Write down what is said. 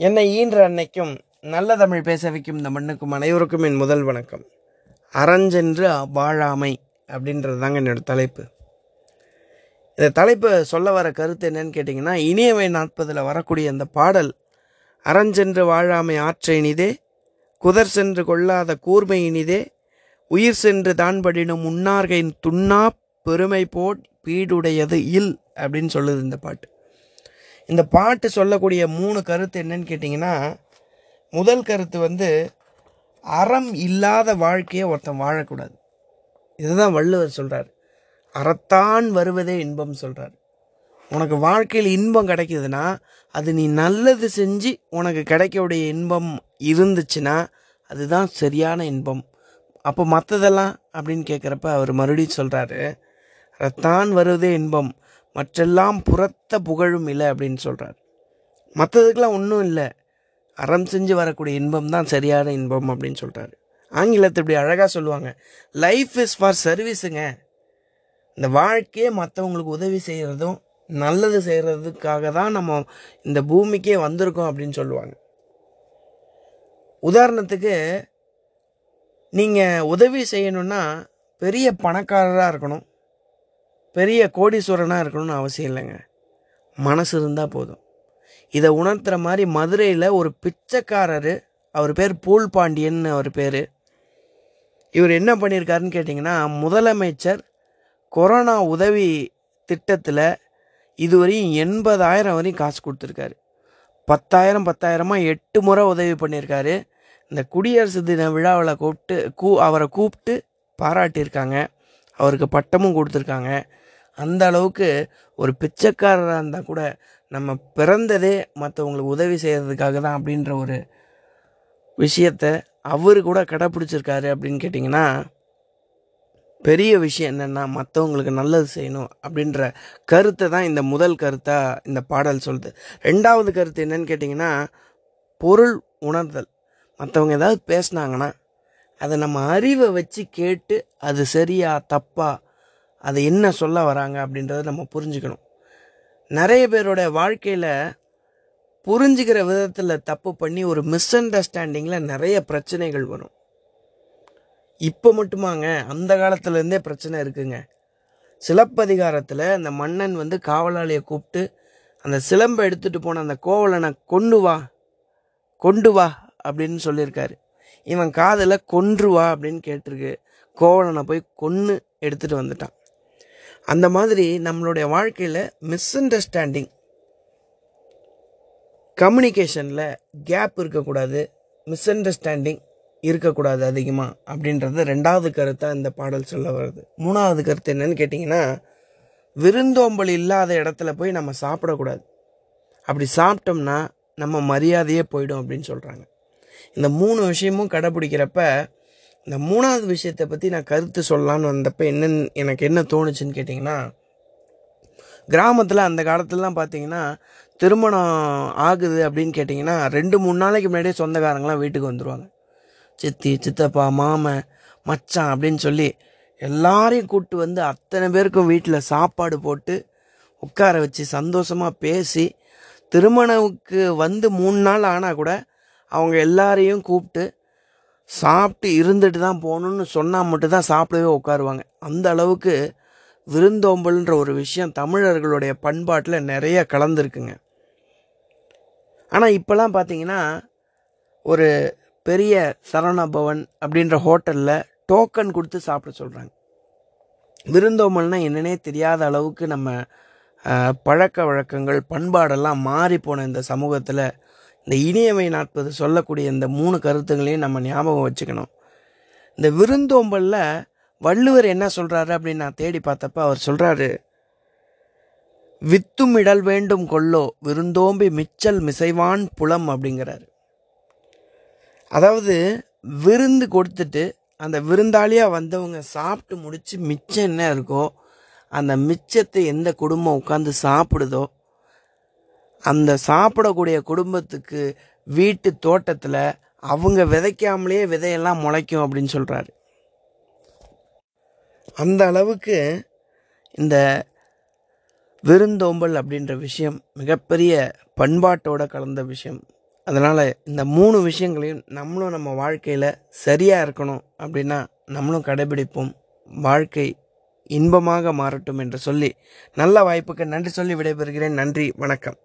என்னை ஈன்ற அன்னைக்கும் நல்ல தமிழ் பேச வைக்கும் இந்த மண்ணுக்கும் அனைவருக்கும் என் முதல் வணக்கம். அறஞ்சென்று வாழாமை அப்படின்றது தாங்க என்னோட தலைப்பு. இந்த தலைப்பை சொல்ல வர கருத்து என்னன்னு கேட்டிங்கன்னா இனியவை நாற்பதில் வரக்கூடிய அந்த பாடல் அறஞ்சென்று வாழாமை ஆற்ற இனிதே குதர் சென்று கொள்ளாத கூர்மை இனிதே உயிர் சென்று தான் படினும் உன்னார்கையின் துண்ணா பெருமை போட் பீடுடையது இல் அப்படின்னு சொல்லுது இந்த பாட்டு. இந்த பாட்டு சொல்லக்கூடிய மூணு கருத்து என்னன்னு கேட்டிங்கன்னா முதல் கருத்து வந்து அறம் இல்லாத வாழ்க்கையை ஒருத்தன் வாழக்கூடாது. இதுதான் வள்ளுவர் சொல்கிறார் அறத்தான் வருவதே இன்பம் சொல்கிறார் உனக்கு வாழ்க்கையில் இன்பம் கிடைக்குதுன்னா அது நீ நல்லது செஞ்சு உனக்கு கிடைக்கக்கூடிய இன்பம் இருந்துச்சுன்னா அதுதான் சரியான இன்பம். அப்போ மற்றதெல்லாம் அப்படின்னு கேட்குறப்ப அவர் மறுபடியும் சொல்கிறாரு அறத்தான் வருவதே இன்பம். மற்றெல்லாம் புறத்த புகழும் இல்லை அப்படின்னு சொல்கிறார் மற்றதுக்கெல்லாம் ஒன்றும் இல்லை. அறம் செஞ்சு வரக்கூடிய இன்பம் தான் சரியான இன்பம் அப்படின்னு சொல்கிறாரு ஆங்கிலத்தை இப்படி அழகாக சொல்லுவாங்க. லைஃப் இஸ் ஃபார் சர்வீஸுங்க இந்த வாழ்க்கையே மற்றவங்களுக்கு உதவி செய்கிறதும் நல்லது செய்கிறதுக்காக தான் நம்ம இந்த பூமிக்கே வந்திருக்கோம் அப்படின்னு சொல்லுவாங்க. உதாரணத்துக்கு நீங்கள் உதவி செய்யணுன்னா பெரிய பணக்காரராக இருக்கணும். பெரிய கோடீஸ்வரனாக இருக்கணும்னு அவசியம் இல்லைங்க. மனசு இருந்தால் போதும். இதை உணர்த்துற மாதிரி மதுரையில் ஒரு பிச்சைக்காரர் அவர் பேர் பூல் பாண்டியன் அவர் பேர். இவர் என்ன பண்ணியிருக்காருன்னு கேட்டிங்கன்னா முதலமைச்சர் கொரோனா உதவி திட்டத்தில் இதுவரையும் எண்பதாயிரம் வரையும் காசு கொடுத்துருக்காரு. பத்தாயிரம் பத்தாயிரமாக எட்டு முறை உதவி பண்ணியிருக்காரு இந்த குடியரசு தின விழாவில் கூப்பிட்டு கூ அவரை கூப்பிட்டு பாராட்டியிருக்காங்க. அவருக்கு பட்டமும் கொடுத்துருக்காங்க. அந்த அளவுக்கு ஒரு பிச்சைக்காரராக இருந்தால் கூட நம்ம பிறந்ததே மற்றவங்களுக்கு உதவி செய்கிறதுக்காக தான் அப்படின்ற ஒரு விஷயத்தை அவர் கூட கடைப்பிடிச்சிருக்காரு அப்படின்னு கேட்டிங்கன்னா பெரிய விஷயம் என்னென்னா மற்றவங்களுக்கு நல்லது செய்யணும் அப்படின்ற கருத்தை தான் இந்த முதல் கருத்தாக இந்த பாடல் சொல்லுது. ரெண்டாவது கருத்து என்னன்னு கேட்டிங்கன்னா பொருள் உணர்தல். மற்றவங்க ஏதாவது பேசுனாங்கன்னா அதை நம்ம அறிவை வச்சு கேட்டு அது சரியா தப்பா அதை என்ன சொல்ல வராங்க அப்படின்றத நம்ம புரிஞ்சுக்கணும். நிறைய பேரோட வாழ்க்கையில் புரிஞ்சுக்கிற விதத்தில் தப்பு பண்ணி ஒரு மிஸ் அண்டர்ஸ்டாண்டிங்கில் நிறைய பிரச்சனைகள் வரும். இப்போ மட்டுமாங்க அந்த காலத்துலேருந்தே பிரச்சனை இருக்குங்க. சிலப்பதிகாரத்தில் அந்த மன்னன் வந்து காவலாளியை கூப்பிட்டு அந்த சிலம்பை எடுத்துகிட்டு போன அந்த கோவலனை கொண்டு வா கொண்டு வா அப்படின்னு சொல்லியிருக்காரு. இவன் காதில் கொன்று வா அப்படின்னு கேட்டிருக்கு. கோவலனை போய் கொன்று எடுத்துகிட்டு வந்துட்டான். அந்த மாதிரி நம்மளுடைய வாழ்க்கையில் மிஸ் அண்டர்ஸ்டாண்டிங் கம்யூனிகேஷனில் கேப் இருக்கக்கூடாது மிஸ் அண்டர்ஸ்டாண்டிங் இருக்கக்கூடாது அதிகமாக அப்படின்றது ரெண்டாவது கருத்தாக இந்த பாடல் சொல்ல வருது. மூணாவது கருத்து என்னன்னு கேட்டிங்கன்னா விருந்தோம்பல் இல்லாத இடத்துல போய் நம்ம சாப்பிடக்கூடாது. அப்படி சாப்பிட்டோம்னா நம்ம மரியாதையே போயிடும் அப்படின்னு சொல்கிறாங்க இந்த மூணு விஷயமும் கடைப்பிடிக்கிறப்ப இந்த மூணாவது விஷயத்தை பற்றி நான் கருத்து சொல்லலான்னு வந்தப்போ என்னன்னு எனக்கு என்ன தோணுச்சுன்னு கேட்டிங்கன்னா கிராமத்தில் அந்த காலத்துலலாம் பார்த்தீங்கன்னா திருமணம் ஆகுது அப்படின்னு கேட்டிங்கன்னா ரெண்டு மூணு நாளைக்கு முன்னாடியே சொந்தக்காரங்களாம் வீட்டுக்கு வந்துடுவாங்க சித்தி சித்தப்பா மாமன் மச்சான் அப்படின்னு சொல்லி எல்லாரையும் கூப்பிட்டு வந்து அத்தனை பேருக்கும் வீட்டில் சாப்பாடு போட்டு உட்கார வச்சு சந்தோஷமாக பேசி திருமணவுக்கு வந்து மூணு நாள் ஆனால் கூட அவங்க எல்லாரையும் கூப்பிட்டு சாப்பிட்டு இருந்துட்டு தான் போகணுன்னு சொன்னால் மட்டும்தான் சாப்பிடவே உட்காருவாங்க. அந்த அளவுக்கு விருந்தோம்பல்ன்ற ஒரு விஷயம் தமிழர்களுடைய பண்பாட்டில் நிறைய கலந்துருக்குங்க. ஆனால் இப்போல்லாம் பார்த்தீங்கன்னா ஒரு பெரிய சரவணா பவன் அப்படின்ற ஹோட்டலில் டோக்கன் கொடுத்து சாப்பிட சொல்கிறாங்க விருந்தோம்பல்னால் என்னன்னே தெரியாத அளவுக்கு நம்ம பழக்க வழக்கங்கள் பண்பாடெல்லாம் மாறி போன இந்த சமூகத்தில் இந்த இனியவை நாற்பது சொல்லக்கூடிய இந்த மூணு கருத்துங்களையும் நம்ம ஞாபகம் வச்சுக்கணும். இந்த விருந்தோம்பலில் வள்ளுவர் என்ன சொல்கிறாரு அப்படின்னு நான் தேடி பார்த்தப்ப அவர் சொல்கிறாரு வித்தும் இடல் வேண்டும் கொள்ளோ விருந்தோம்பி மிச்சல் மிசைவான் புலம் அப்படிங்கிறாரு. அதாவது விருந்து கொடுத்துட்டு அந்த விருந்தாளியாக வந்தவங்க சாப்பிட்டு முடித்து மிச்சம் என்ன இருக்கோ அந்த மிச்சத்தை எந்த குடும்பம் உட்காந்து சாப்பிடுதோ அந்த சாப்பிடக்கூடிய குடும்பத்துக்கு வீட்டு தோட்டத்தில் அவங்க விதைக்காமலேயே விதையெல்லாம் முளைக்கும் அப்படின்னு சொல்கிறாரு அந்த அளவுக்கு இந்த விருந்தோம்பல் அப்படின்ற விஷயம் மிகப்பெரிய பண்பாட்டோட கலந்த விஷயம். அதனால் இந்த மூணு விஷயங்களையும் நம்மளும் நம்ம வாழ்க்கையில் சரியாக இருக்கணும் அப்படின்னா நம்மளும் கடைபிடிப்போம். வாழ்க்கை இன்பமாக மாறட்டும் என்று சொல்லி நல்ல வாய்ப்புக்கு நன்றி சொல்லி விடைபெறுகிறேன். நன்றி வணக்கம்.